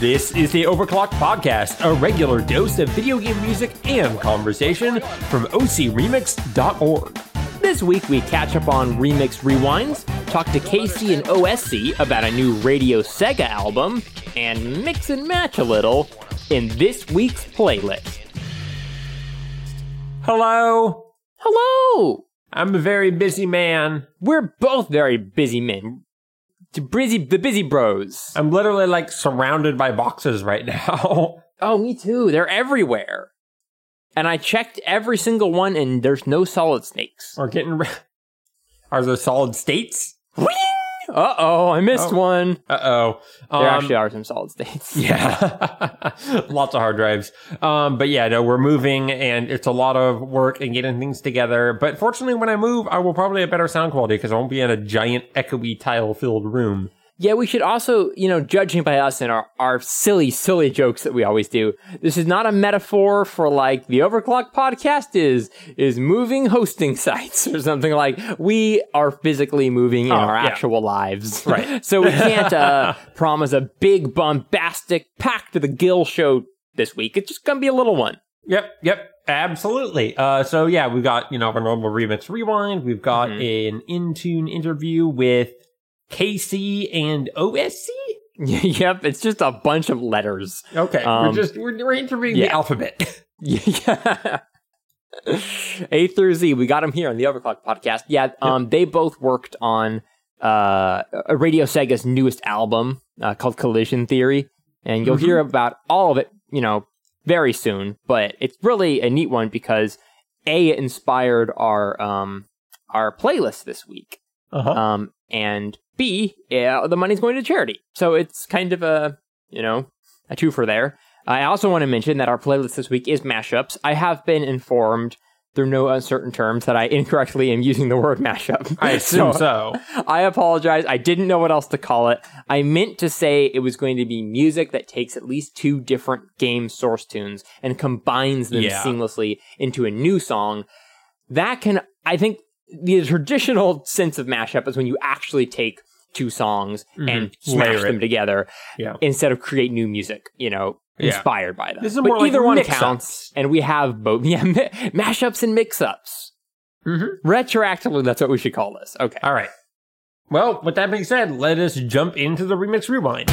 This is the Overclock Podcast, a regular dose of video game music and conversation from ocremix.org. This week we catch up on Remix Rewinds, talk to Casey and OSC about a new Radio Sega album, and mix and match a little in this week's playlist. Hello. Hello! I'm a very busy man. We're both very busy men. The busy, the busy bros. I'm literally like surrounded by boxes right now. Oh, me too. They're everywhere. And I checked every single one, and there's no solid snakes. We're getting. Re- Are there solid states? Uh oh, I missed Oh. one. Uh oh. There actually are some solid states. Yeah, lots of hard drives. Um, but yeah, no, we're moving, and it's a lot of work and getting things together. But fortunately, when I move, I will probably have better sound quality because I won't be in a giant echoey tile-filled room. Yeah, we should also, you know, judging by us and our, our silly, silly jokes that we always do, this is not a metaphor for like the Overclock podcast is is moving hosting sites or something like we are physically moving in Oh, our yeah. actual lives. Right. so we can't uh, promise a big bombastic pack to the Gill show this week. It's just gonna be a little one. Yep, yep, absolutely. Uh, so yeah, we've got you know our normal remix rewind. We've got an Intune interview with KC and OSC. yep, it's just a bunch of letters. Okay, Um, we're just we're, we're interviewing the alphabet. Yeah. A through Z, we got them here on the Overclock podcast. Yeah, um, they both worked on uh, Radio Sega's newest album uh, called Collision Theory, and you'll hear about all of it, you know, very soon. But it's really a neat one because a it inspired our um our playlist this week, Uh-huh. um, and b yeah, the money's going to charity. So it's kind of a you know a twofer there. I also want to mention that our playlist this week is mashups. I have been informed through no uncertain terms that I incorrectly am using the word mashup. I assume so. I apologize. I didn't know what else to call it. I meant to say it was going to be music that takes at least two different game source tunes and combines them Yeah. seamlessly into a new song. That can, I think, the traditional sense of mashup is when you actually take two songs and smash Layer it. them together Yeah. instead of create new music, you know, Yeah. inspired by them. This is but more like either one mix-ups. counts, and we have both. Yeah, mi- mashups and mix-ups. Mhm. Retroactively, that's what we should call this. Okay. All right. Well, with that being said, let us jump into the remix rewind.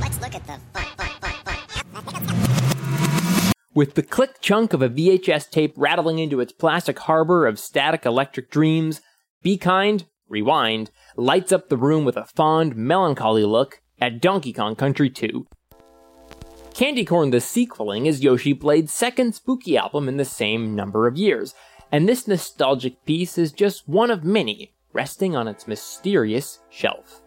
Let's look at the fun, fun, fun, fun. With the click chunk of a VHS tape rattling into its plastic harbor of static electric dreams, Be Kind, Rewind, lights up the room with a fond, melancholy look at Donkey Kong Country 2. Candy Corn the Sequeling is Yoshi Blade's second spooky album in the same number of years, and this nostalgic piece is just one of many resting on its mysterious shelf.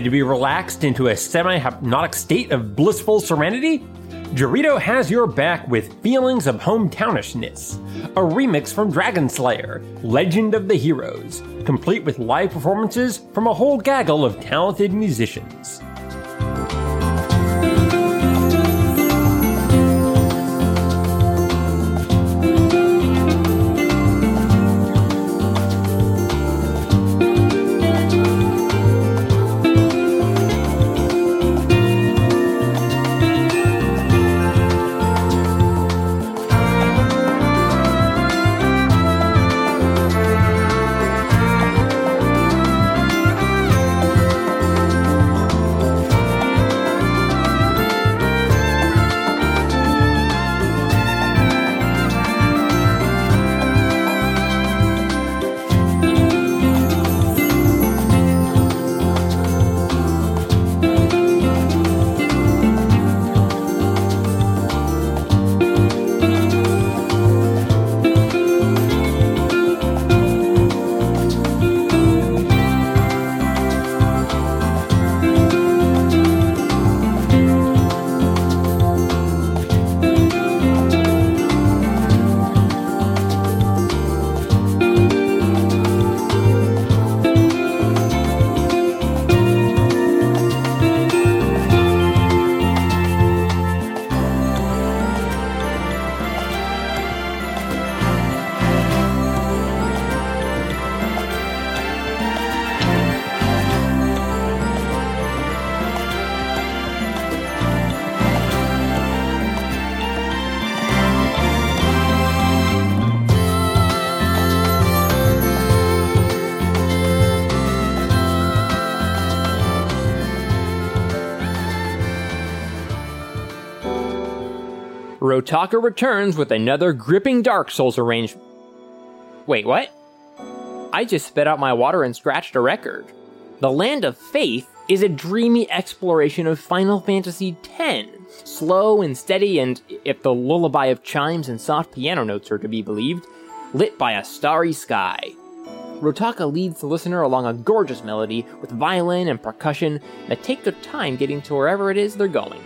Ready to be relaxed into a semi hypnotic state of blissful serenity? Dorito has your back with Feelings of Hometownishness, a remix from Dragon Slayer, Legend of the Heroes, complete with live performances from a whole gaggle of talented musicians. Rotaka returns with another gripping Dark Souls arrangement. Wait, what? I just spit out my water and scratched a record. The Land of Faith is a dreamy exploration of Final Fantasy X. Slow and steady, and if the lullaby of chimes and soft piano notes are to be believed, lit by a starry sky. Rotaka leads the listener along a gorgeous melody with violin and percussion that take their time getting to wherever it is they're going.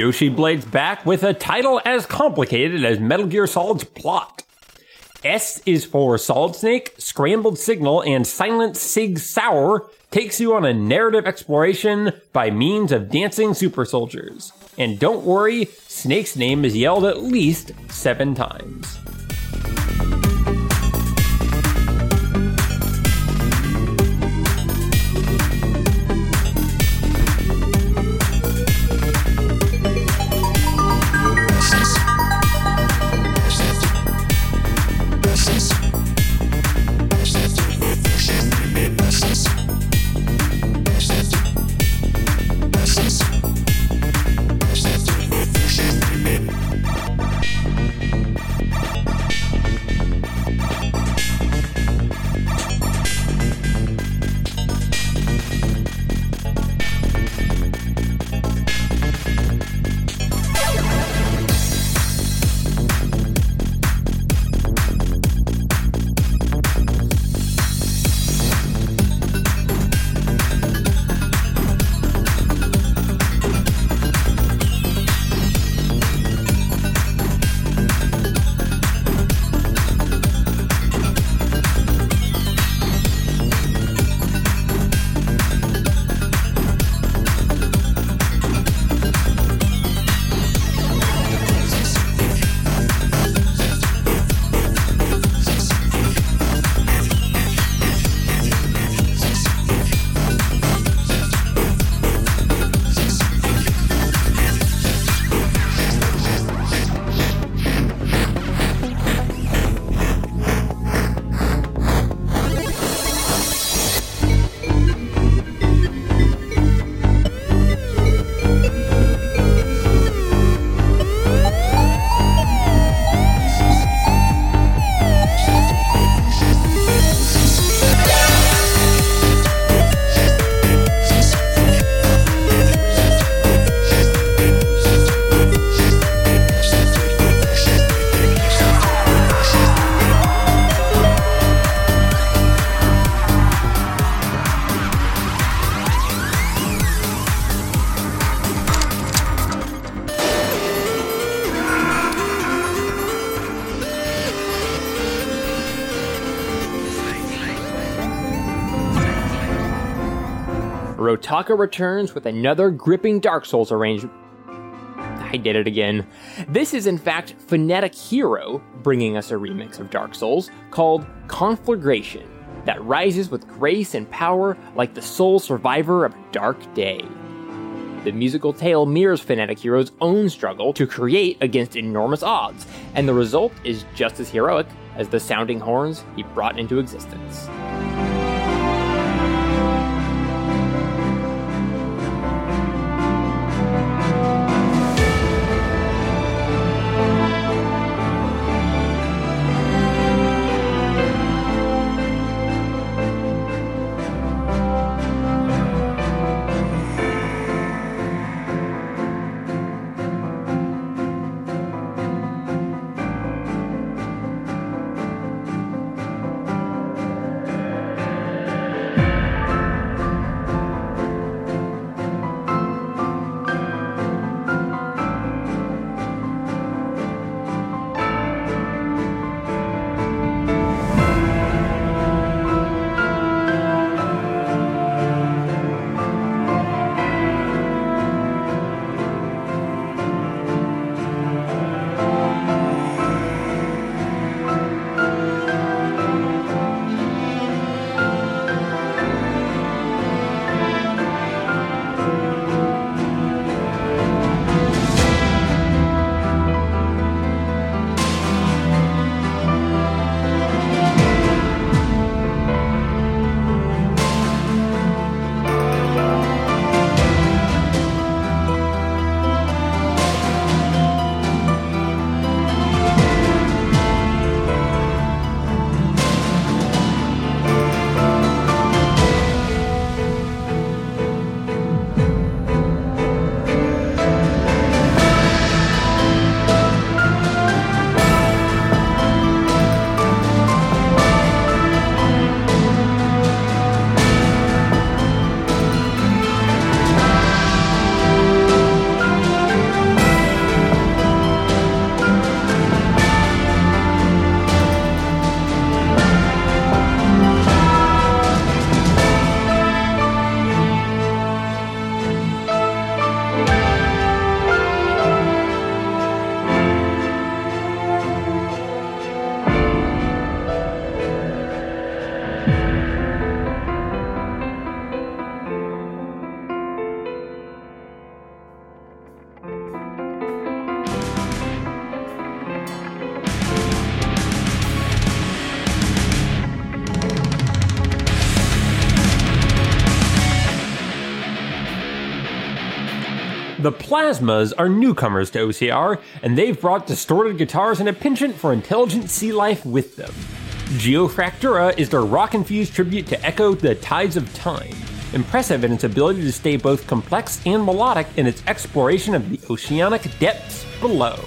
Yoshi Blade's back with a title as complicated as Metal Gear Solid's plot. S is for Solid Snake, Scrambled Signal, and Silent Sig Sauer takes you on a narrative exploration by means of dancing super soldiers. And don't worry, Snake's name is yelled at least seven times. Rotaka returns with another gripping Dark Souls arrangement. I did it again. This is, in fact, Phonetic Hero bringing us a remix of Dark Souls called Conflagration that rises with grace and power like the sole survivor of a dark day. The musical tale mirrors Phonetic Hero's own struggle to create against enormous odds, and the result is just as heroic as the sounding horns he brought into existence. Plasmas are newcomers to OCR, and they've brought distorted guitars and a penchant for intelligent sea life with them. Geofractura is their rock infused tribute to Ecco the tides of time, impressive in its ability to stay both complex and melodic in its exploration of the oceanic depths below.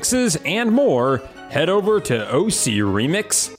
Remixes and more, head over to ocremix.org.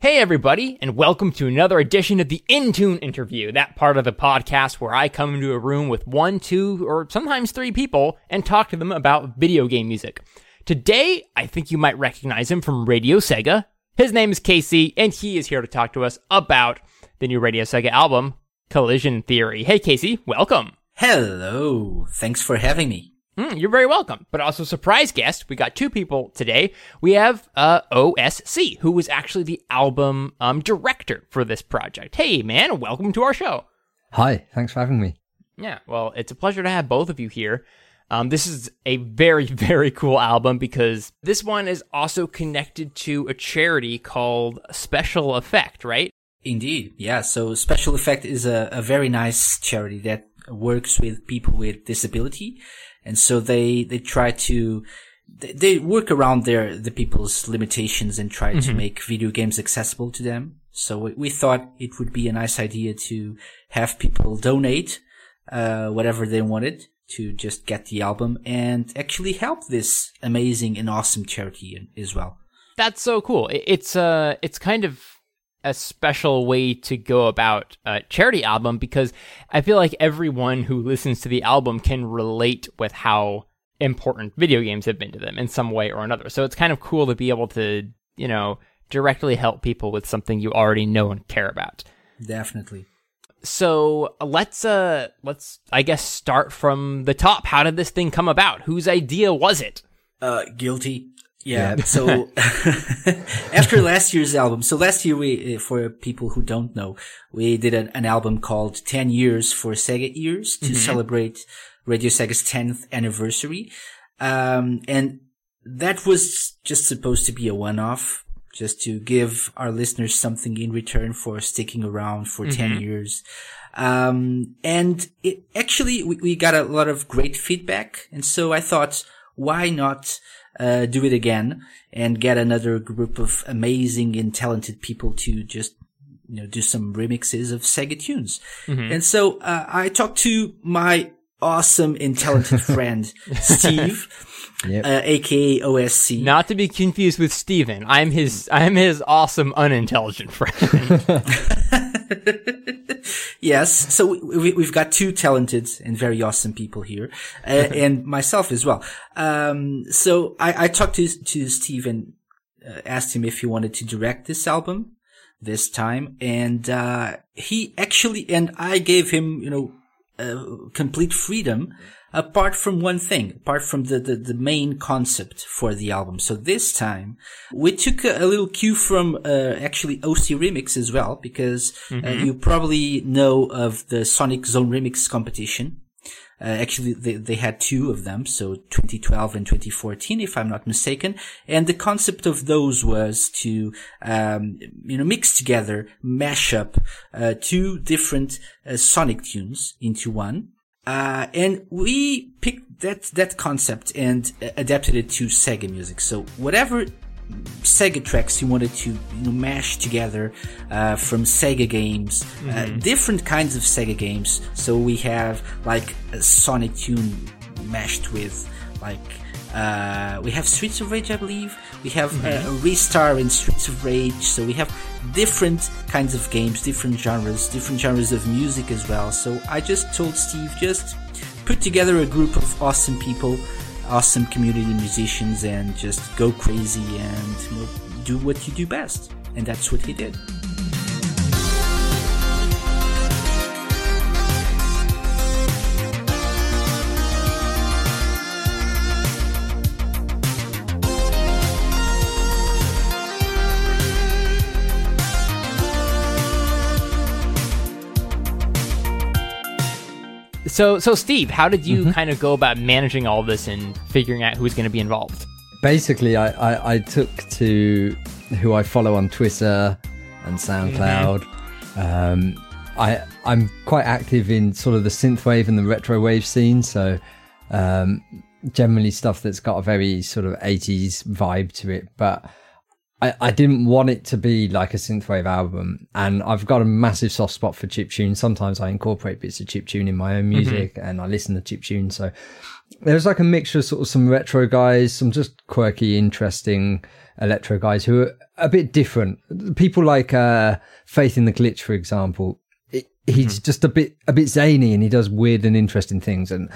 Hey, everybody, and welcome to another edition of the Intune interview, that part of the podcast where I come into a room with one, two, or sometimes three people and talk to them about video game music. Today, I think you might recognize him from Radio Sega. His name is Casey, and he is here to talk to us about the new Radio Sega album, Collision Theory. Hey, Casey, welcome. Hello. Thanks for having me. Mm, you're very welcome. But also, surprise guest, we got two people today. We have uh, OSC, who was actually the album um, director for this project. Hey, man, welcome to our show. Hi, thanks for having me. Yeah, well, it's a pleasure to have both of you here. Um, this is a very, very cool album because this one is also connected to a charity called Special Effect, right? Indeed. Yeah. So Special Effect is a, a very nice charity that works with people with disability. And so they, they try to, they, they work around their, the people's limitations and try to make video games accessible to them. So we, we thought it would be a nice idea to have people donate, uh, whatever they wanted to just get the album and actually help this amazing and awesome charity as well. That's so cool. It's uh, it's kind of a special way to go about a charity album because I feel like everyone who listens to the album can relate with how important video games have been to them in some way or another. So it's kind of cool to be able to, you know, directly help people with something you already know and care about. Definitely. So let's uh let's I guess start from the top. How did this thing come about? Whose idea was it? Uh, guilty. Yeah. So after last year's album, so last year we, uh, for people who don't know, we did an, an album called 10 Years for Sega Years to celebrate Radio Sega's 10th anniversary. Um, and that was just supposed to be a one-off, just to give our listeners something in return for sticking around for 10 years. Um, and it actually, we, we got a lot of great feedback. And so I thought, why not, uh, do it again and get another group of amazing and talented people to just, you know, do some remixes of Sega tunes. And so, uh, I talked to my awesome and talented friend, Steve, Yep. uh, aka OSC. Not to be confused with Steven. I'm his I'm his awesome unintelligent friend. Yes. So we, we've got two talented and very awesome people here, uh, and myself as well. Um, so I, I talked to, to Steve and uh, asked him if he wanted to direct this album. this time. And, uh, he actually, and I gave him, you know, uh, complete freedom apart from one thing, apart from the, the, the, main concept for the album. So this time we took a, a little cue from, uh, actually OC Remix as well, because mm-hmm. uh, you probably know of the Sonic Zone Remix competition. Uh, actually, they, they had two of them, so 2012 and 2014, if I'm not mistaken. And the concept of those was to, um, you know, mix together, mash up uh, two different uh, Sonic tunes into one. Uh, and we picked that, that concept and adapted it to Sega music. So whatever Sega tracks you wanted to you know, mash together uh, from Sega games, uh, mm-hmm. uh, different kinds of Sega games. So we have like a Sonic tune mashed with like uh, we have Streets of Rage, I believe. We have mm-hmm. a Ristar in Streets of Rage. So we have different kinds of games, different genres, different genres of music as well. So I just told Steve just put together a group of awesome people awesome community musicians and just go crazy and you know, do what you do best. And that's what he did. So, so Steve, how did you mm-hmm. kind of go about managing all this and figuring out who's going to be involved? Basically, I, I, I, took to who I follow on Twitter and SoundCloud. Mm-hmm. Um, I I'm quite active in sort of the synthwave and the retro wave scene, so um, generally stuff that's got a very sort of 80s vibe to it. But I, I didn't want it to be like a synthwave album, and I've got a massive soft spot for chip tune. Sometimes I incorporate bits of chip tune in my own mm-hmm. music, mm-hmm. and I listen to chip tune. So there's like a mixture of sort of some retro guys, some just quirky, interesting electro guys who are a bit different. People like uh, Faith in the Glitch, for example. It, he's mm-hmm. just a bit a bit zany, and he does weird and interesting things, and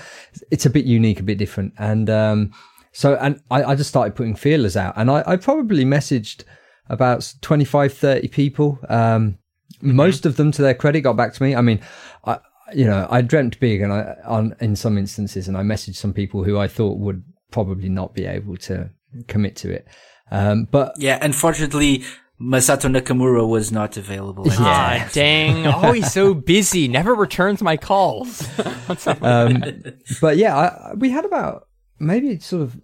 it's a bit unique, a bit different, and. um so, and I, I just started putting feelers out and I, I probably messaged about 25, 30 people. Um, mm-hmm. most of them to their credit got back to me. I mean, I, you know, I dreamt big and I, on, in some instances, and I messaged some people who I thought would probably not be able to commit to it. Um, but yeah, unfortunately, Masato Nakamura was not available. Yeah, dang. Oh, he's so busy. Never returns my calls. um, but yeah, I, we had about maybe sort of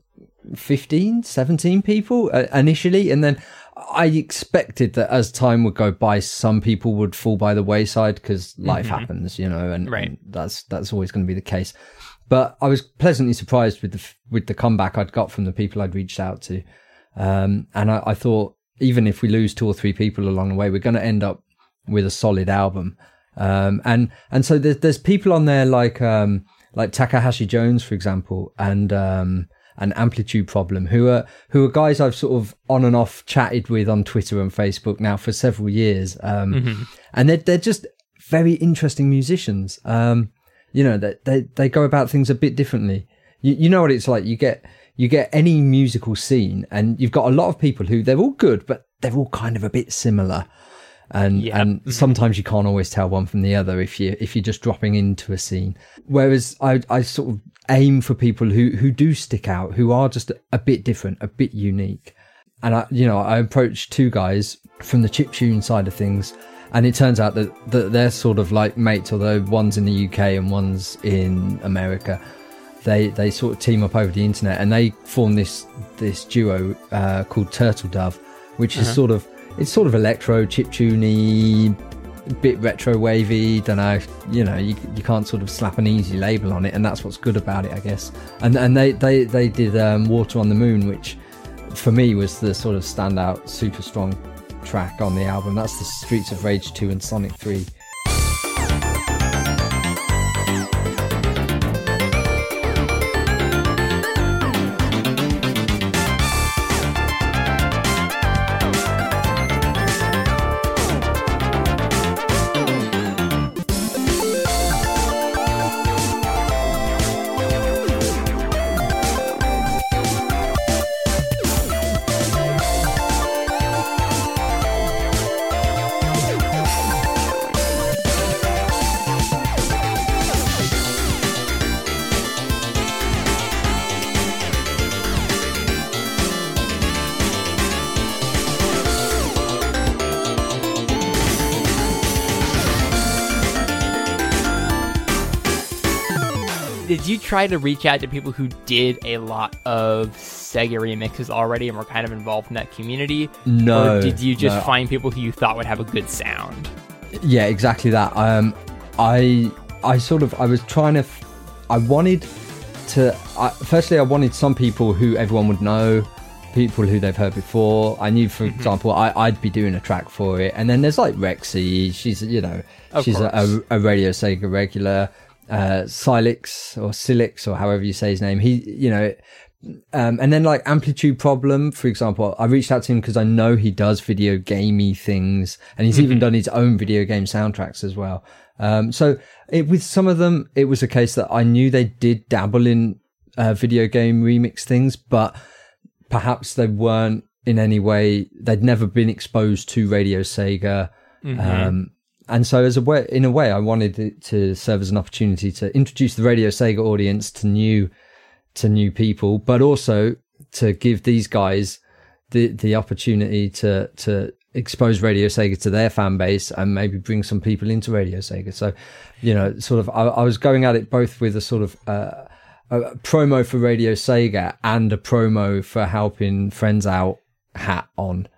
15, 17 people uh, initially. And then I expected that as time would go by, some people would fall by the wayside because life mm-hmm. happens, you know, and, right. and that's, that's always going to be the case. But I was pleasantly surprised with the, with the comeback I'd got from the people I'd reached out to. Um, and I, I thought even if we lose two or three people along the way, we're going to end up with a solid album. Um, and, and so there's, there's people on there like, um, like Takahashi Jones, for example, and um, an Amplitude Problem, who are who are guys I've sort of on and off chatted with on Twitter and Facebook now for several years, um, mm-hmm. and they're they're just very interesting musicians. Um, you know, they, they they go about things a bit differently. You, you know what it's like. You get you get any musical scene, and you've got a lot of people who they're all good, but they're all kind of a bit similar and yeah. and mm-hmm. sometimes you can't always tell one from the other if you if you're just dropping into a scene. Whereas I I sort of aim for people who who do stick out, who are just a bit different, a bit unique. And I you know I approached two guys from the chip tune side of things. And it turns out that, that they're sort of like mates, although one's in the UK and one's in America they they sort of team up over the internet and they form this this duo uh, called Turtle Dove, which uh-huh. is sort of it's sort of electro, chip tuney, bit retro wavy. Don't know, you know, you, you can't sort of slap an easy label on it, and that's what's good about it, I guess. And and they they they did um, Water on the Moon, which for me was the sort of standout, super strong track on the album. That's the Streets of Rage 2 and Sonic 3 try to reach out to people who did a lot of Sega remixes already and were kind of involved in that community? No, Or did you just no. find people who you thought would have a good sound? Yeah, exactly that. Um, I I sort of I was trying to, f- I wanted to. I, firstly, I wanted some people who everyone would know, people who they've heard before. I knew, for example, I, I'd be doing a track for it, and then there's like Rexy. She's you know Of she's a, a Radio Sega regular. Uh, Silix or Silix or however you say his name. He, you know, um, and then like amplitude problem, for example, I reached out to him because I know he does video gamey things and he's even done his own video game soundtracks as well. Um, so it, with some of them, it was a case that I knew they did dabble in, uh, video game remix things, but perhaps they weren't in any way, they'd never been exposed to Radio Sega. Um, and so as a way, in a way, I wanted it to serve as an opportunity to introduce the Radio Sega audience to new, to new people, but also to give these guys the the opportunity to to expose Radio Sega to their fan base and maybe bring some people into Radio Sega. So, you know, sort of, I, I was going at it both with a sort of uh, a promo for Radio Sega and a promo for helping friends out hat on.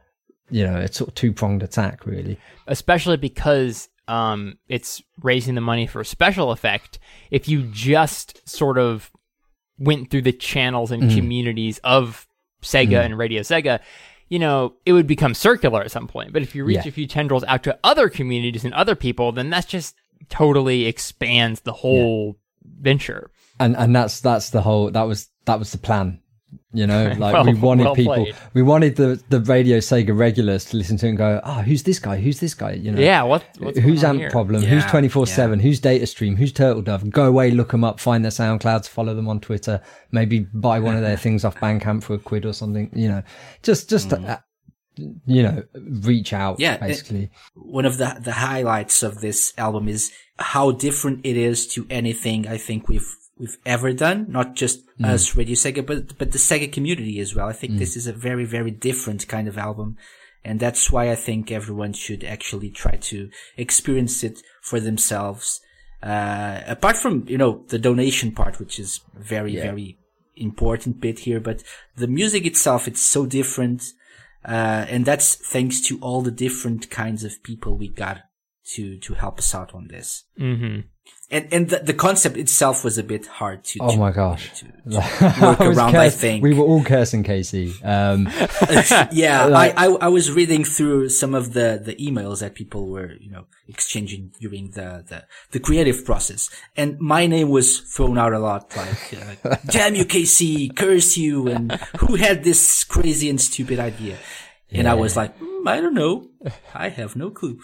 You know, it's sort of two pronged attack, really. especially because um, it's raising the money for a special effect. If you just sort of went through the channels Mm. and communities of Sega and Radio Sega, you know, it would become circular at some point. But if you reach Yeah. a few tendrils out to other communities and other people, then that's just totally expands the whole venture. and and that's that's the whole that was that was the plan you know like Well- we wanted well people played. we wanted the the radio sega regulars to listen to and go oh who's this guy? Who's this guy? You know Yeah, what, what's who's going amp here? problem? Who's Yeah, 24 7 who's data stream who's turtle dove go away look them up find their soundclouds follow them on twitter maybe buy one of their things off bandcamp for a quid or something you know. Just just uh, you know reach out Yeah, it- basically. one of the the highlights of this album is how different it is to anything I think we've we've ever done. Not just us Radio Sega, but but the Sega community as well. I think this is a very very different kind of album, and that's why I think everyone should actually try to experience it for themselves. Uh, apart from you know the donation part, which is very very important bit here, but the music itself it's so different. Uh, and that's thanks to all the different kinds of people we got to, to help us out on this. Mm-hmm. And, and the, the concept itself was a bit hard to, oh to- my gosh to, to work I around, I think. we were all cursing casey um yeah, like- I, I, I was reading through some of the, the emails that people were, you know, exchanging during the, the, the creative process. And my name was thrown out a lot, like, uh, damn you, KC, curse you, and who had this crazy and stupid idea? And I was like, "Mm, I don't know. I have no clue.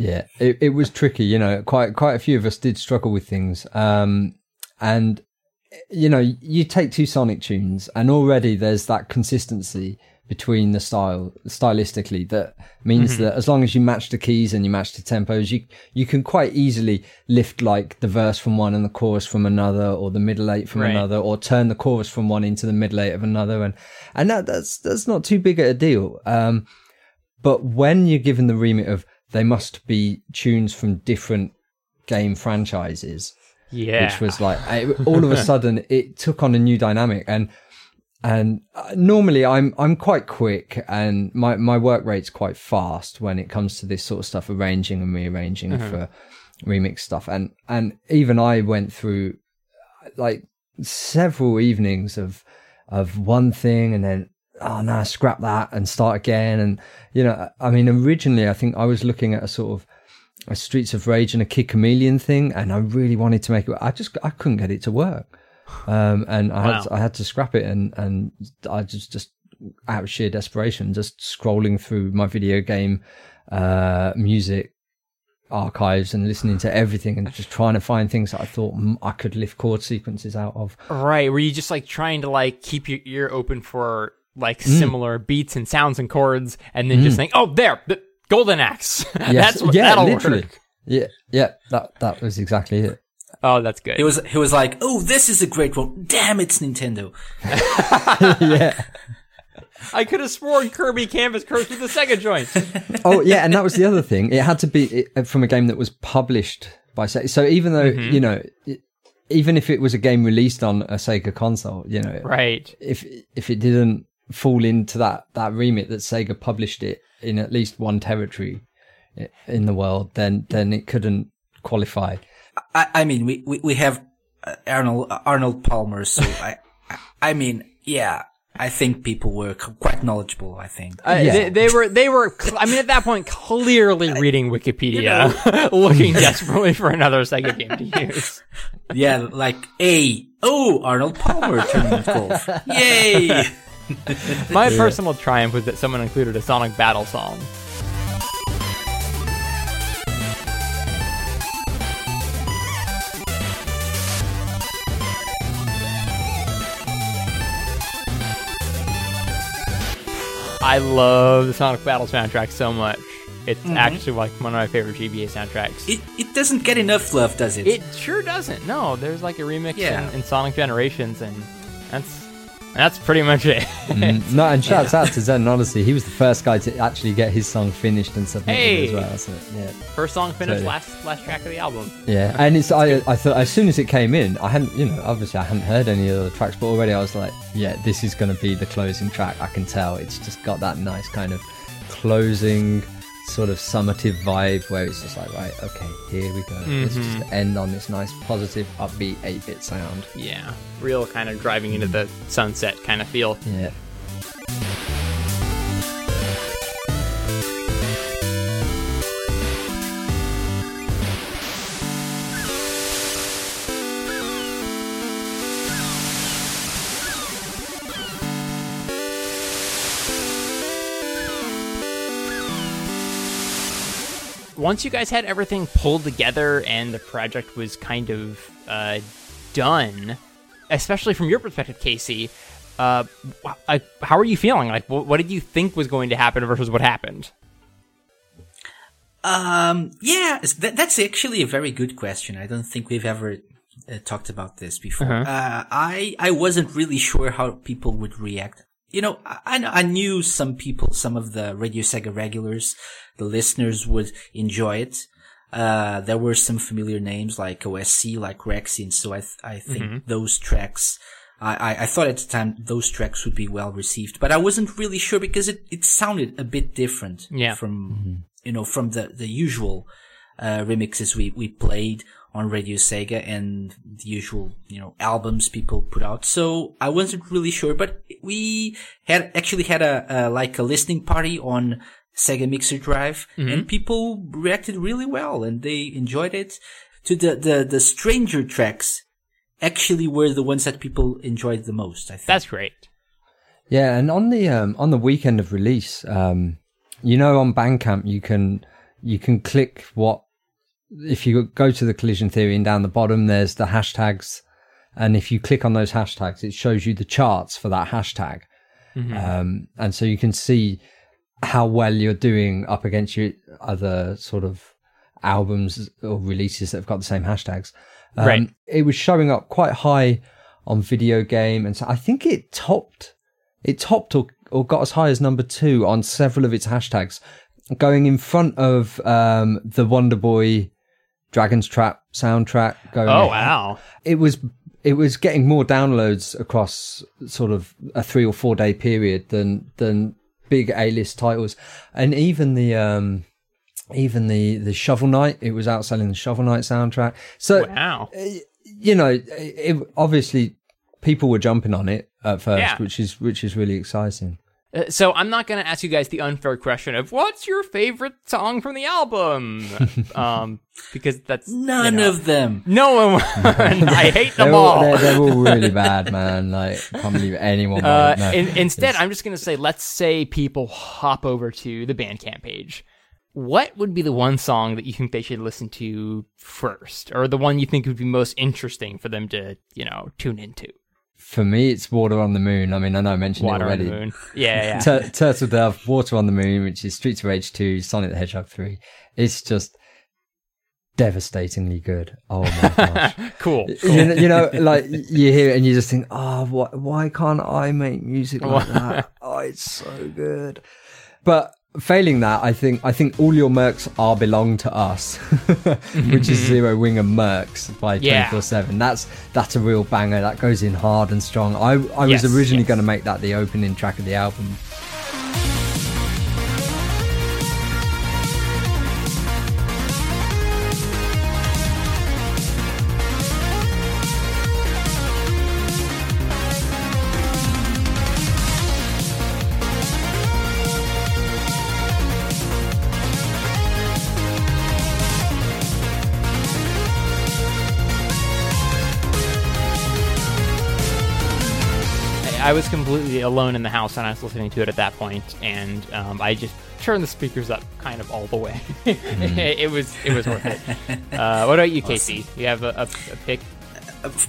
Yeah, it, it was tricky. You know, quite quite a few of us did struggle with things. Um, and you know, you take two Sonic tunes, and already there's that consistency between the style stylistically that means that as long as you match the keys and you match the tempos, you you can quite easily lift like the verse from one and the chorus from another, or the middle eight from Right. another, or turn the chorus from one into the middle eight of another, and and that that's that's not too big a deal. Um, but when you're given the remit of they must be tunes from different game franchises, Yeah. which was like I, all of a sudden it took on a new dynamic. And and uh, normally I'm I'm quite quick and my my work rate's quite fast when it comes to this sort of stuff arranging and rearranging for remix stuff. And and even I went through like several evenings of of one thing and then oh no scrap that and start again and you know I mean originally I think I was looking at a sort of a Streets of Rage and a Kid Chameleon thing, and I really wanted to make it. I just I couldn't get it to work, um, and I had Wow. I had to scrap it, and and I just just out of sheer desperation, just scrolling through my video game uh, music archives and listening to everything, and just trying to find things that I thought I could lift chord sequences out of. Right, were you just like trying to like keep your ear open for like Mm. similar beats and sounds and chords, and then just mm. think, oh, there, the Golden Axe. Yes, that's what yeah, that'll literally. work. Yeah, yeah, that that was exactly it. Oh, that's good. He was, he was like, oh, this is a great one. Damn, it's Nintendo. yeah. I could have sworn Kirby Canvas cursed with the Sega joint. oh yeah, and that was the other thing. It had to be it, uh, from a game that was published by Sega. So even though mm-hmm. you know, it, even if it was a game released on a Sega console, you know, Right. if if it didn't fall into that that remit that Sega published it in at least one territory in the world, then then it couldn't qualify. I, I mean, we, we, we have uh, Arnold, Arnold Palmer, so I, I- I mean, yeah, I think people were quite knowledgeable, I think. Uh, Yeah. they, they were, they were, cl- I mean, at that point, clearly reading Wikipedia, looking desperately for another Sega game to use. yeah, like, a oh, Arnold Palmer tournament golf. Yay! My personal triumph was that someone included a Sonic Battle song. I love the Sonic Battle soundtrack so much. It's mm-hmm. actually like one of my favorite GBA soundtracks. It, it doesn't get enough love, does it? It sure doesn't. No, there's like a remix Yeah. in, in Sonic Generations, and that's that's pretty much it. Mm, no, and shouts out to Zen Odyssey. He was the first guy to actually get his song finished and submitted Hey! as well. So yeah, First song finished, last last track of the album. yeah. And it's I I thought as soon as it came in, I hadn't you know obviously I hadn't heard any of the tracks, but already I was like, yeah, this is going to be the closing track. I can tell it's just got that nice kind of closing sort of summative vibe where it's just like right, okay, here we go. Let's just mm-hmm. end on this nice positive upbeat 8-bit sound. Yeah, real kind of driving into the sunset kind of feel. Yeah. Once you guys had everything pulled together and the project was kind of uh, done, especially from your perspective, Casey, uh, like, how are you feeling? Like, wh- what did you think was going to happen versus what happened? Um, yeah, that, that's actually a very good question. I don't think we've ever uh, talked about this before. Uh-huh. Uh, I I wasn't really sure how people would react. You know, I, I I knew some people, some of the Radio Sega regulars, the listeners would enjoy it. Uh, there were some familiar names like OSC, like Rexy, and so I th- I think Mm-hmm. those tracks. I, I, I thought at the time those tracks would be well received, but I wasn't really sure because it, it sounded a bit different Yeah. from you know, from the, the usual, uh, remixes we, we played on Radio Sega and the usual, you know, albums people put out. So I wasn't really sure, but we had actually had a, uh, like a listening party on Sega Mixer Drive and people reacted really well and they enjoyed it. To the, the, the stranger tracks actually were the ones that people enjoyed the most, I think. That's great. Yeah, and on the um, on the weekend of release, um, you know, on Bandcamp you can you can click what if you go to the Collision Theory and down the bottom there's the hashtags, and if you click on those hashtags, it shows you the charts for that hashtag, um, and so you can see how well you're doing up against your other sort of albums or releases that have got the same hashtags. Um, Right. It was showing up quite high on video game, and so I think it topped it topped or, or got as high as number two on several of its hashtags, going in front of um, the Wonder Boy Dragon's Trap soundtrack. Going Oh wow. it was it was getting more downloads across sort of a three or four day period than than big A list titles, and even the um even the the Shovel Knight it was outselling the Shovel Knight soundtrack. So Wow. you know, it, it- obviously people were jumping on it at first, Yeah. which is which is really exciting. Uh, So I'm not going to ask you guys the unfair question of what's your favorite song from the album, um, because that's you None know, of them. no one. I hate them They're all. all, they're, they're all really bad, man. Like, I can't believe anyone. Uh, would know. in, instead, I'm just going to say, let's say people hop over to the Bandcamp page. What would be the one song that you think they should listen to first, or the one you think would be most interesting for them to, you know, tune into? For me, it's Water on the Moon. I mean, I know I mentioned Water it on already. the Moon. Yeah, yeah. Tur- Turtle Dove, Water on the Moon, which is Streets of Rage 2, Sonic the Hedgehog 3. It's just devastatingly good. Oh my gosh. cool. you, know, you know, like you hear it and you just think, oh, why, why can't I make music like that? oh, it's so good. But failing that, I think I think all your mercs are belong to us, which is Zero Wing and Mercs by twenty four seven. That's that's a real banger. That goes in hard and strong. I I Yes, was originally yes. going to make that the opening track of the album. I was completely alone in the house when I was listening to it at that point, and um, I just turned the speakers up kind of all the way. it was it was worth it. Uh, what about you, Casey? You have a, a, a pick?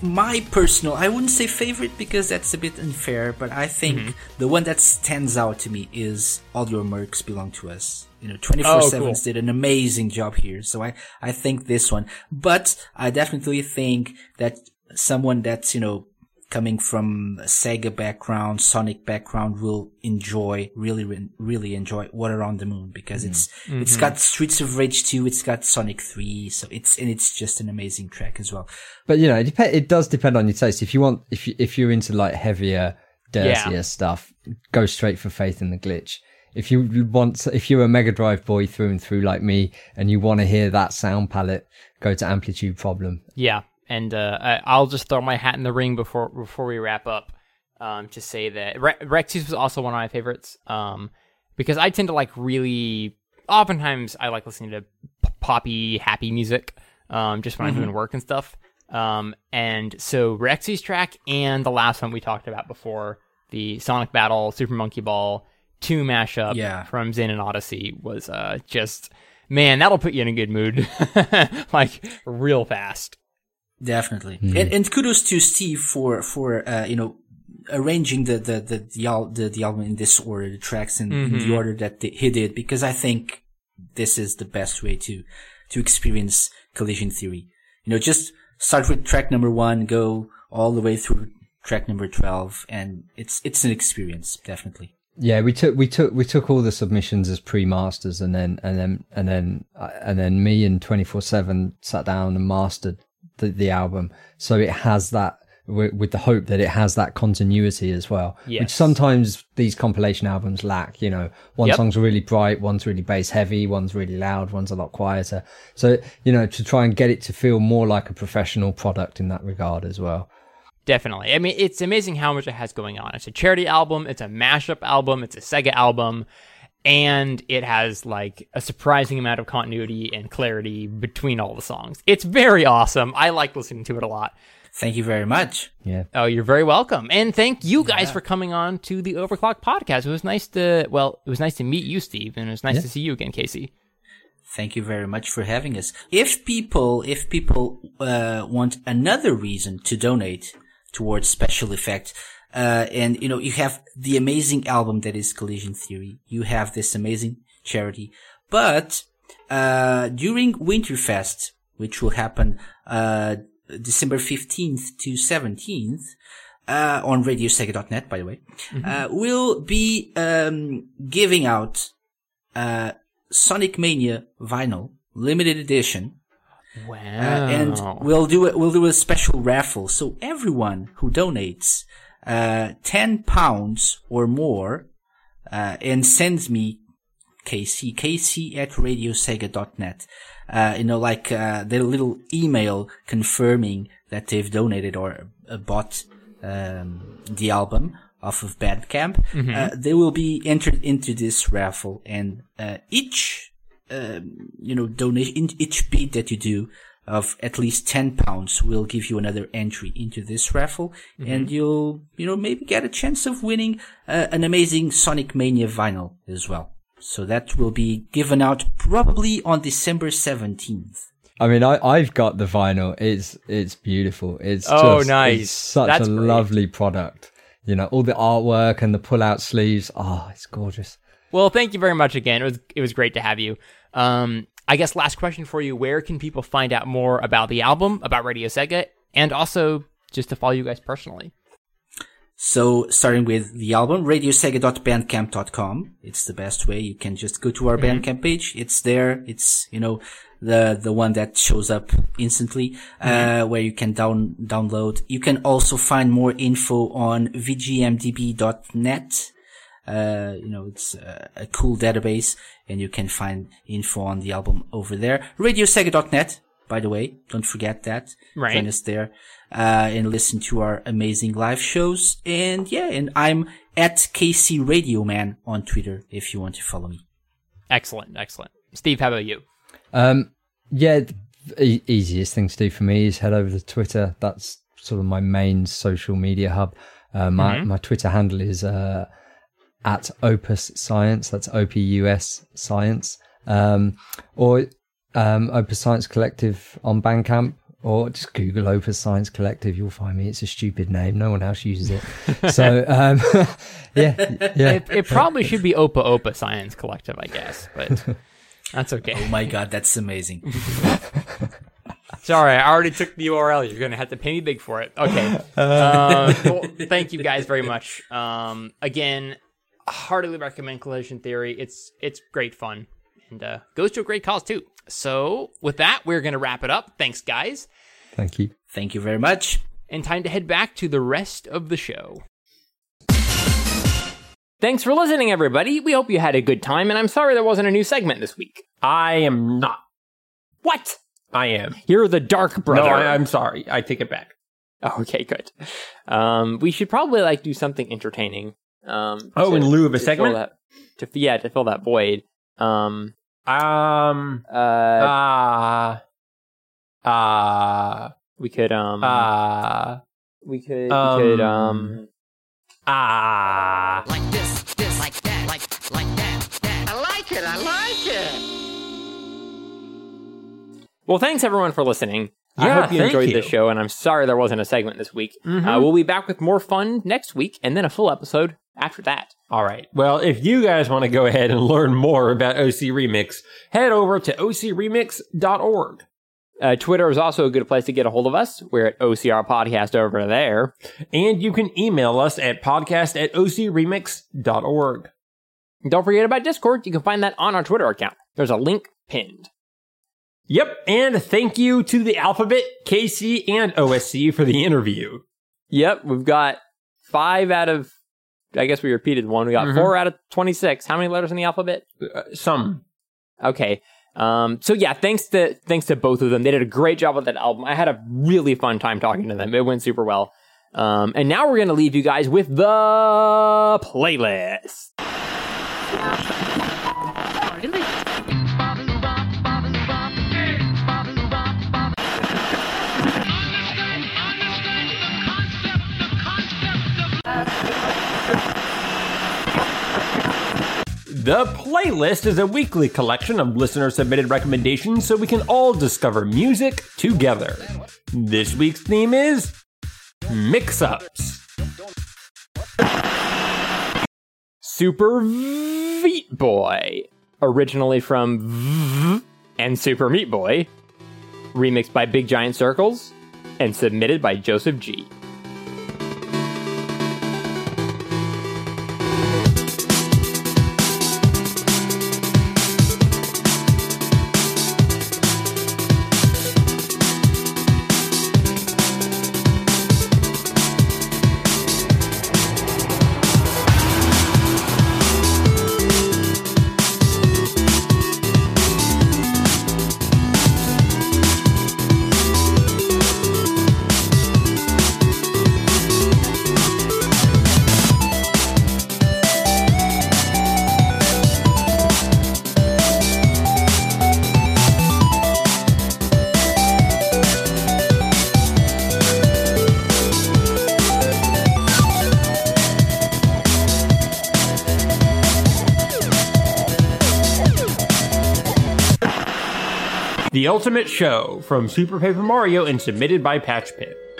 my personal, I wouldn't say favorite because that's a bit unfair, but I think Mm-hmm. the one that stands out to me is All Your Mercs Belong to Us. You know, 24-7 Oh, cool. did an amazing job here, so I, I think this one. But I definitely think that someone that's, you know, coming from a Sega background, Sonic background will enjoy, really, really enjoy Water on the Moon because it's, mm-hmm. it's got Streets of Rage 2, it's got Sonic 3, so it's, and it's just an amazing track as well. But you know, it, dep- it does depend on your taste. If you want, if you, if you're into like heavier, dirtier Yeah. stuff, go straight for Faith in the Glitch. If you want, if you're a Mega Drive boy through and through like me, and you want to hear that sound palette, go to Amplitude Problem. Yeah, and uh, I, I'll just throw my hat in the ring before before we wrap up. Um, to say that Re- Rexy's was also one of my favorites. Um, because I tend to like really. Oftentimes, I like listening to p- poppy, happy music. Um, just when I'm doing work and stuff. Um, and so Rexy's track and the last one we talked about before, the Sonic Battle Super Monkey Ball two mashup Yeah. from Zen and Odyssey was uh just man, that'll put you in a good mood, like real fast. Definitely. And, and kudos to Steve for, for, uh, you know, arranging the, the, the, the, al- the, the album in this order, the tracks in, in the order that th- he did, because I think this is the best way to, to experience collision theory. You know, just start with track number one, go all the way through track number 12, and it's, it's an experience, definitely. Yeah, we took we took we took all the submissions as pre-masters, and then and then and then uh, and then me and twenty four seven sat down and mastered the, the album, so it has that with, with the hope that it has that continuity as well, which sometimes these compilation albums lack. You know, one Yep. song's really bright, one's really bass heavy, one's really loud, one's a lot quieter. So you know, to try and get it to feel more like a professional product in that regard as well. Definitely. I mean, it's amazing how much it has going on. It's a charity album, it's a mashup album, it's a Sega album, and it has like a surprising amount of continuity and clarity between all the songs. It's very awesome. I like listening to it a lot. Thank you very much. Yeah. Oh, you're very welcome. And thank you guys for coming on to the Overclock podcast. It was nice to, well, it was nice to meet you, Steve, and it was nice Yeah. to see you again, Casey. Thank you very much for having us. If people, if people uh, want another reason to donate towards special effect, uh, and you know, you have the amazing album that is Collision Theory. You have this amazing charity, but uh, during Winterfest, which will happen uh, December fifteenth to seventeenth. Uh, on radiosega.net, by the way, uh, we'll be um, giving out uh, Sonic Mania vinyl, limited edition, Wow. uh, and we'll do it. We'll do a special raffle. So everyone who donates uh, ten pounds or more uh, and sends me KC KC at radiosega.net. Uh, you know, like uh, their little email confirming that they've donated or uh, bought um, the album off of Bandcamp. Uh, they will be entered into this raffle, and uh, each um, you know donation, each bid that you do of at least ten pounds will give you another entry into this raffle, and you'll you know maybe get a chance of winning uh, an amazing Sonic Mania vinyl as well. So that will be given out probably on December seventeenth. I mean, I, I've got the vinyl. It's it's beautiful. It's Oh, just, nice. It's such That's a great. lovely product. You know, all the artwork and the pull-out sleeves. Oh, it's gorgeous. Well, thank you very much again. It was it was great to have you. Um, I guess last question for you: Where can people find out more about the album, about Radio Sega, and also just to follow you guys personally? So starting with the album, radiosega.bandcamp.com. It's the best way. You can just go to our Bandcamp page. It's there. It's, you know, the, the one that shows up instantly, uh, where you can down, download. You can also find more info on vgmdb.net. Uh, you know, it's a, a cool database and you can find info on the album over there. Radiosega.net, by the way. Don't forget that. Right. Join us there, uh, and listen to our amazing live shows. And yeah, and I'm at KC Radio Man on Twitter if you want to follow me. Excellent, excellent. Steve, how about you? Um, yeah, the e- easiest thing to do for me is head over to Twitter. That's sort of my main social media hub. Uh, my my Twitter handle is uh, at Opus Science. That's O P U S Science. Um, or um, Opus Science Collective on Bandcamp. Or just Google Opus Science Collective. You'll find me. It's a stupid name. No one else uses it. so um, yeah, yeah. It, it probably should be Opa Opa Science Collective, I guess, but that's okay. Oh my god, that's amazing. Sorry, I already took the URL. You're gonna have to pay me big for it. Okay. Uh, well, thank you guys very much. Um, again, heartily recommend Collision Theory. It's it's great fun and uh, goes to a great cause too. So with that, we're gonna wrap it up. Thanks, guys, Thank you. Thank you very much. and time to head back to the rest of the show. Thanks for listening, everybody. We hope you had a good time, and I'm sorry there wasn't a new segment this week. I am not. What? I am. You're the dark brother. No, I, I'm sorry. I take it back. Oh, okay, good. Um, we should probably like do something entertaining. Um, Oh, to- in lieu of a to segment? that- to yeah, to fill that void. Um, Um. uh, Ah. Ah. we could um, Ah. we could um, we could um, Ah. Like this, this, like that, like, like that, that. I like it, I like it. well, thanks everyone for listening. I hope you enjoyed you. the show, and I'm sorry there wasn't a segment this week. Mm-hmm. Uh, we'll be back with more fun next week, and then a full episode after that. All right. Well, if you guys want to go ahead and learn more about OC Remix, head over to ocremix.org. Uh, Twitter is also a good place to get a hold of us. We're at OCR Podcast over there. And you can email us at podcast at ocremix.org. Don't forget about Discord. You can find that on our Twitter account. There's a link pinned. Yep. And thank you to the Alphabet, KC, and OSC for the interview. Yep, we've got five out of. I guess we repeated one. We got Mhm. four out of twenty-six. How many letters in the alphabet? Uh, some. Okay. Um, so yeah, thanks to thanks to both of them. They did a great job with that album. I had a really fun time talking to them. It went super well. Um, and now we're gonna leave you guys with the playlist. The playlist is a weekly collection of listener submitted recommendations so we can all discover music together. This week's theme is mix ups. Super Meat Boy, originally from V and Super Meat Boy, remixed by Big Giant Circles, and submitted by Joseph G. The Ultimate Show from Super Paper Mario and submitted by Patch Pit.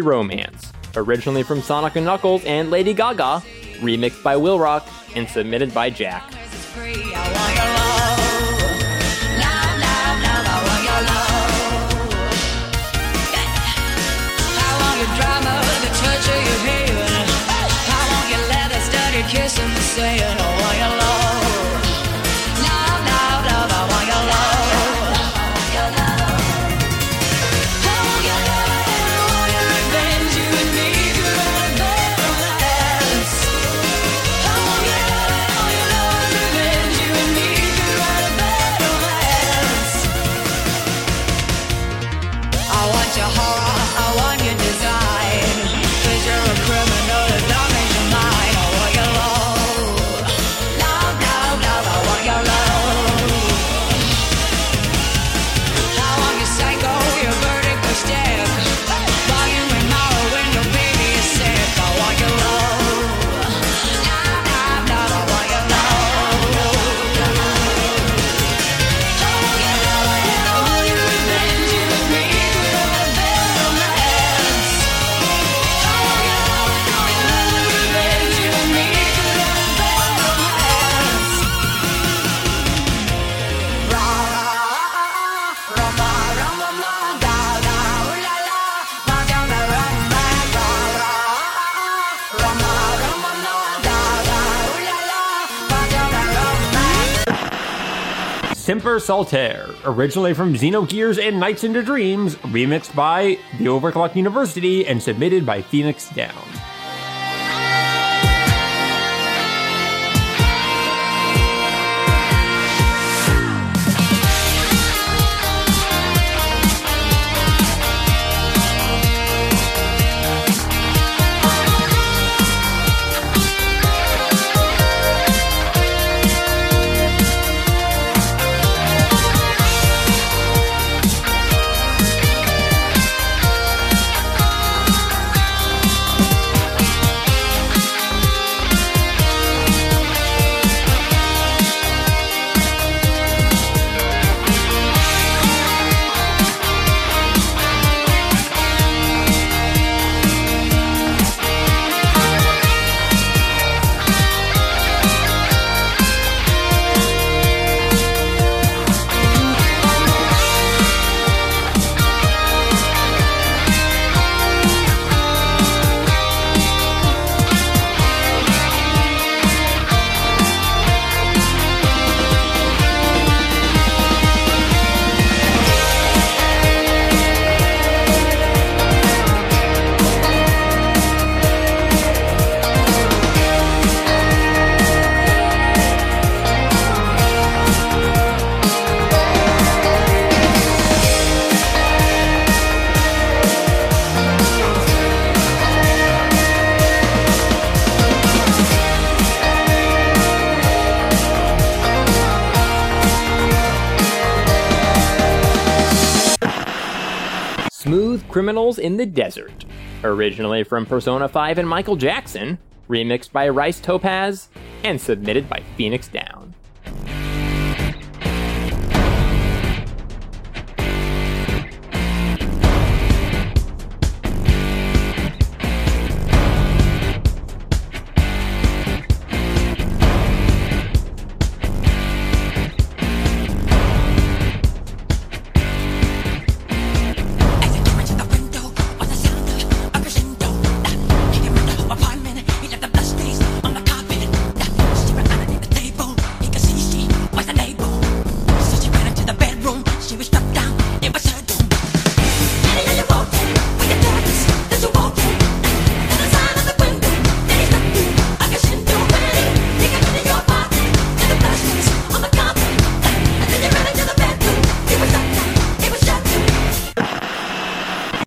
Romance, originally from Sonic & Knuckles and Lady Gaga, remixed by Will Rock, and submitted by Jack. Saber Saltaire, originally from Xenogears and Nights into Dreams, remixed by The Overclock University and submitted by Phoenix Down. Criminals in the Desert, originally from Persona 5 and Michael Jackson, remixed by Rice Topaz, and submitted by Phoenix Down.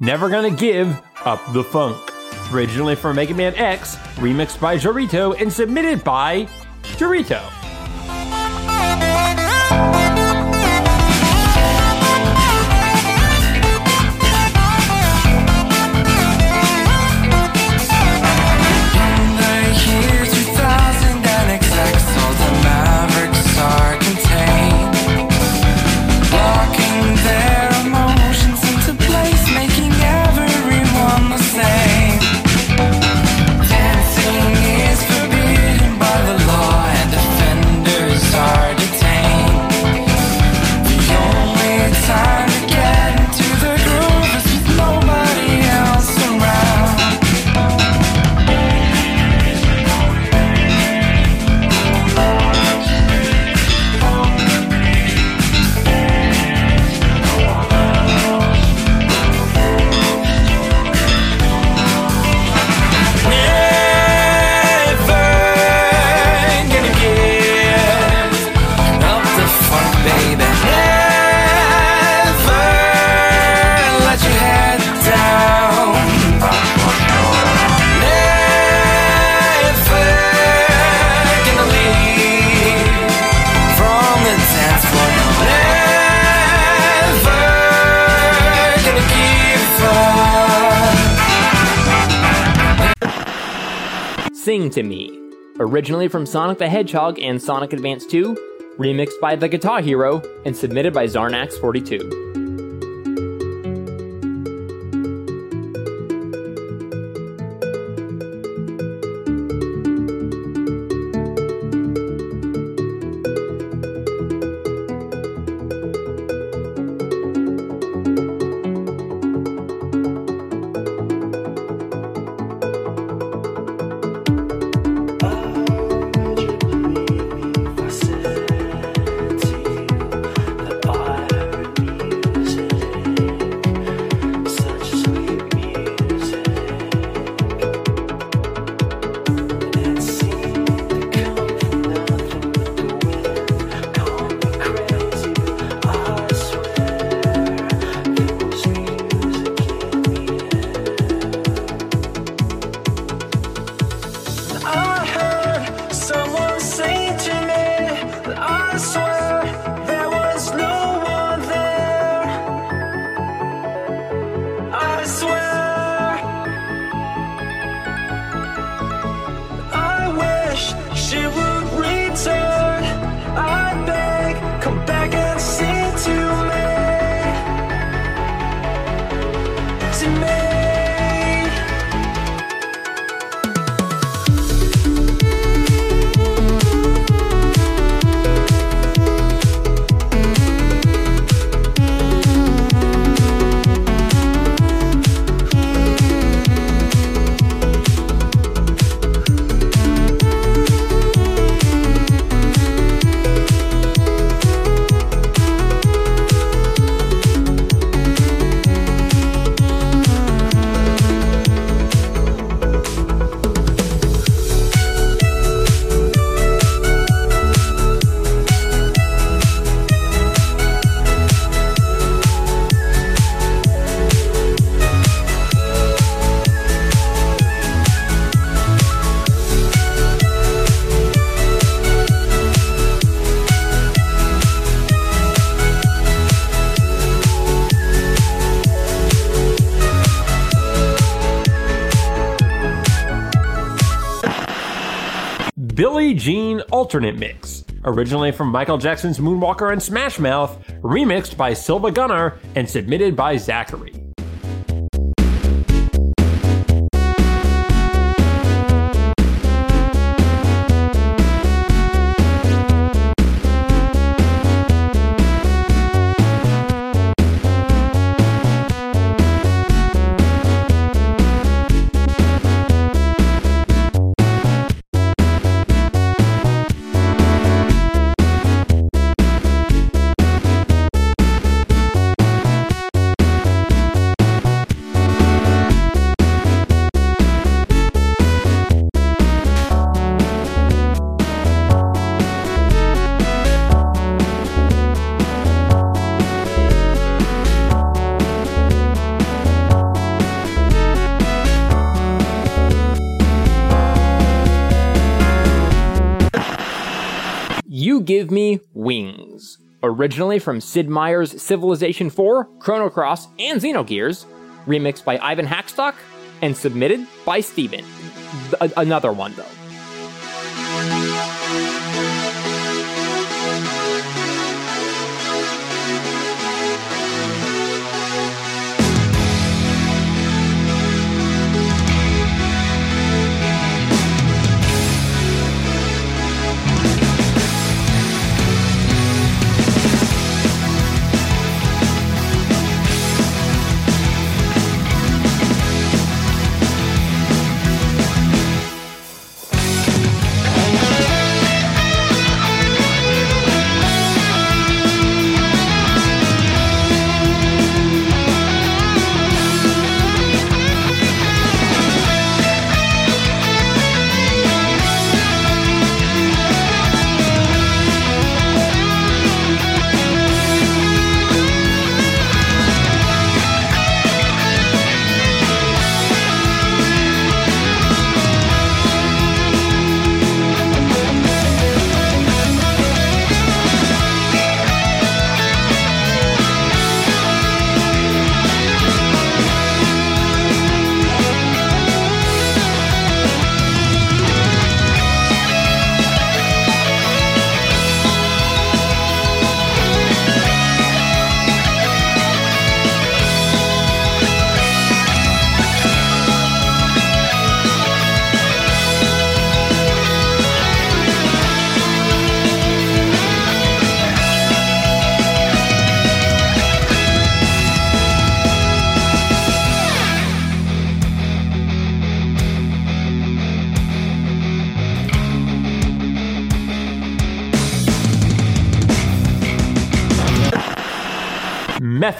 Never Gonna Give Up the Funk. Originally from Mega Man X, remixed by Jorito and submitted by Jorito. To Me, originally from Sonic the Hedgehog and Sonic Advance 2, remixed by the Guitar Hero, and submitted by Zarnax42. Jean alternate mix, originally from Michael Jackson's Moonwalker and Smash Mouth, remixed by SilvaGunner and submitted by Zachary. Originally from Sid Meier's Civilization 4, Chrono Cross, and Xenogears, remixed by Ivan Hakštok, and submitted by Steven. Th- another one, though.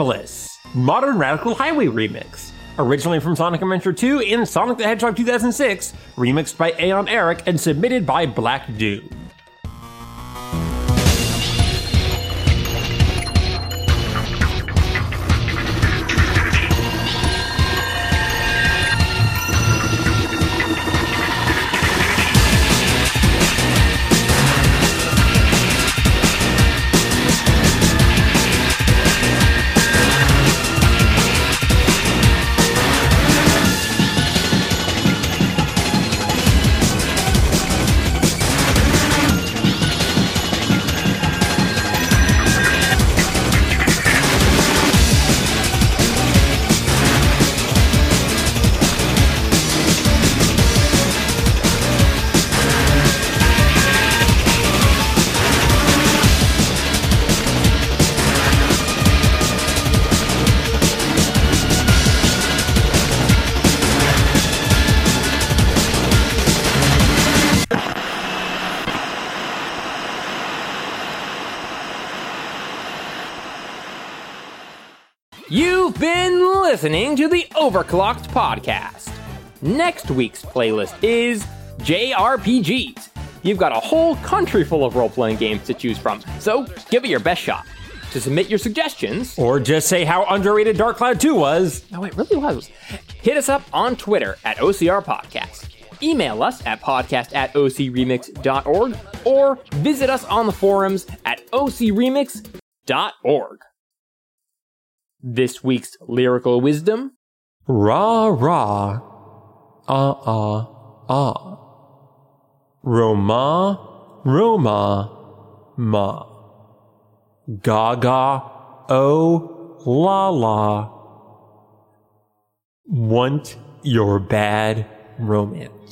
Mephiles, Modern Radical Highway Remix. Originally from Sonic Adventure 2 and Sonic the Hedgehog 2006, remixed by Aeon Eric and submitted by Black Doom. Overclocked podcast. Next week's playlist is JRPGs. You've got a whole country full of role playing games to choose from, so give it your best shot. To submit your suggestions, Or just say how underrated Dark Cloud 2 was. no, it really was. Hit us up on Twitter at OCR Podcast. Email us at podcast at ocremix.org or visit us on the forums at ocremix.org. This week's lyrical wisdom Rah rah. Ah ah ah. Roma, Roma, ma. Gaga, oh, la la. Want your bad romance.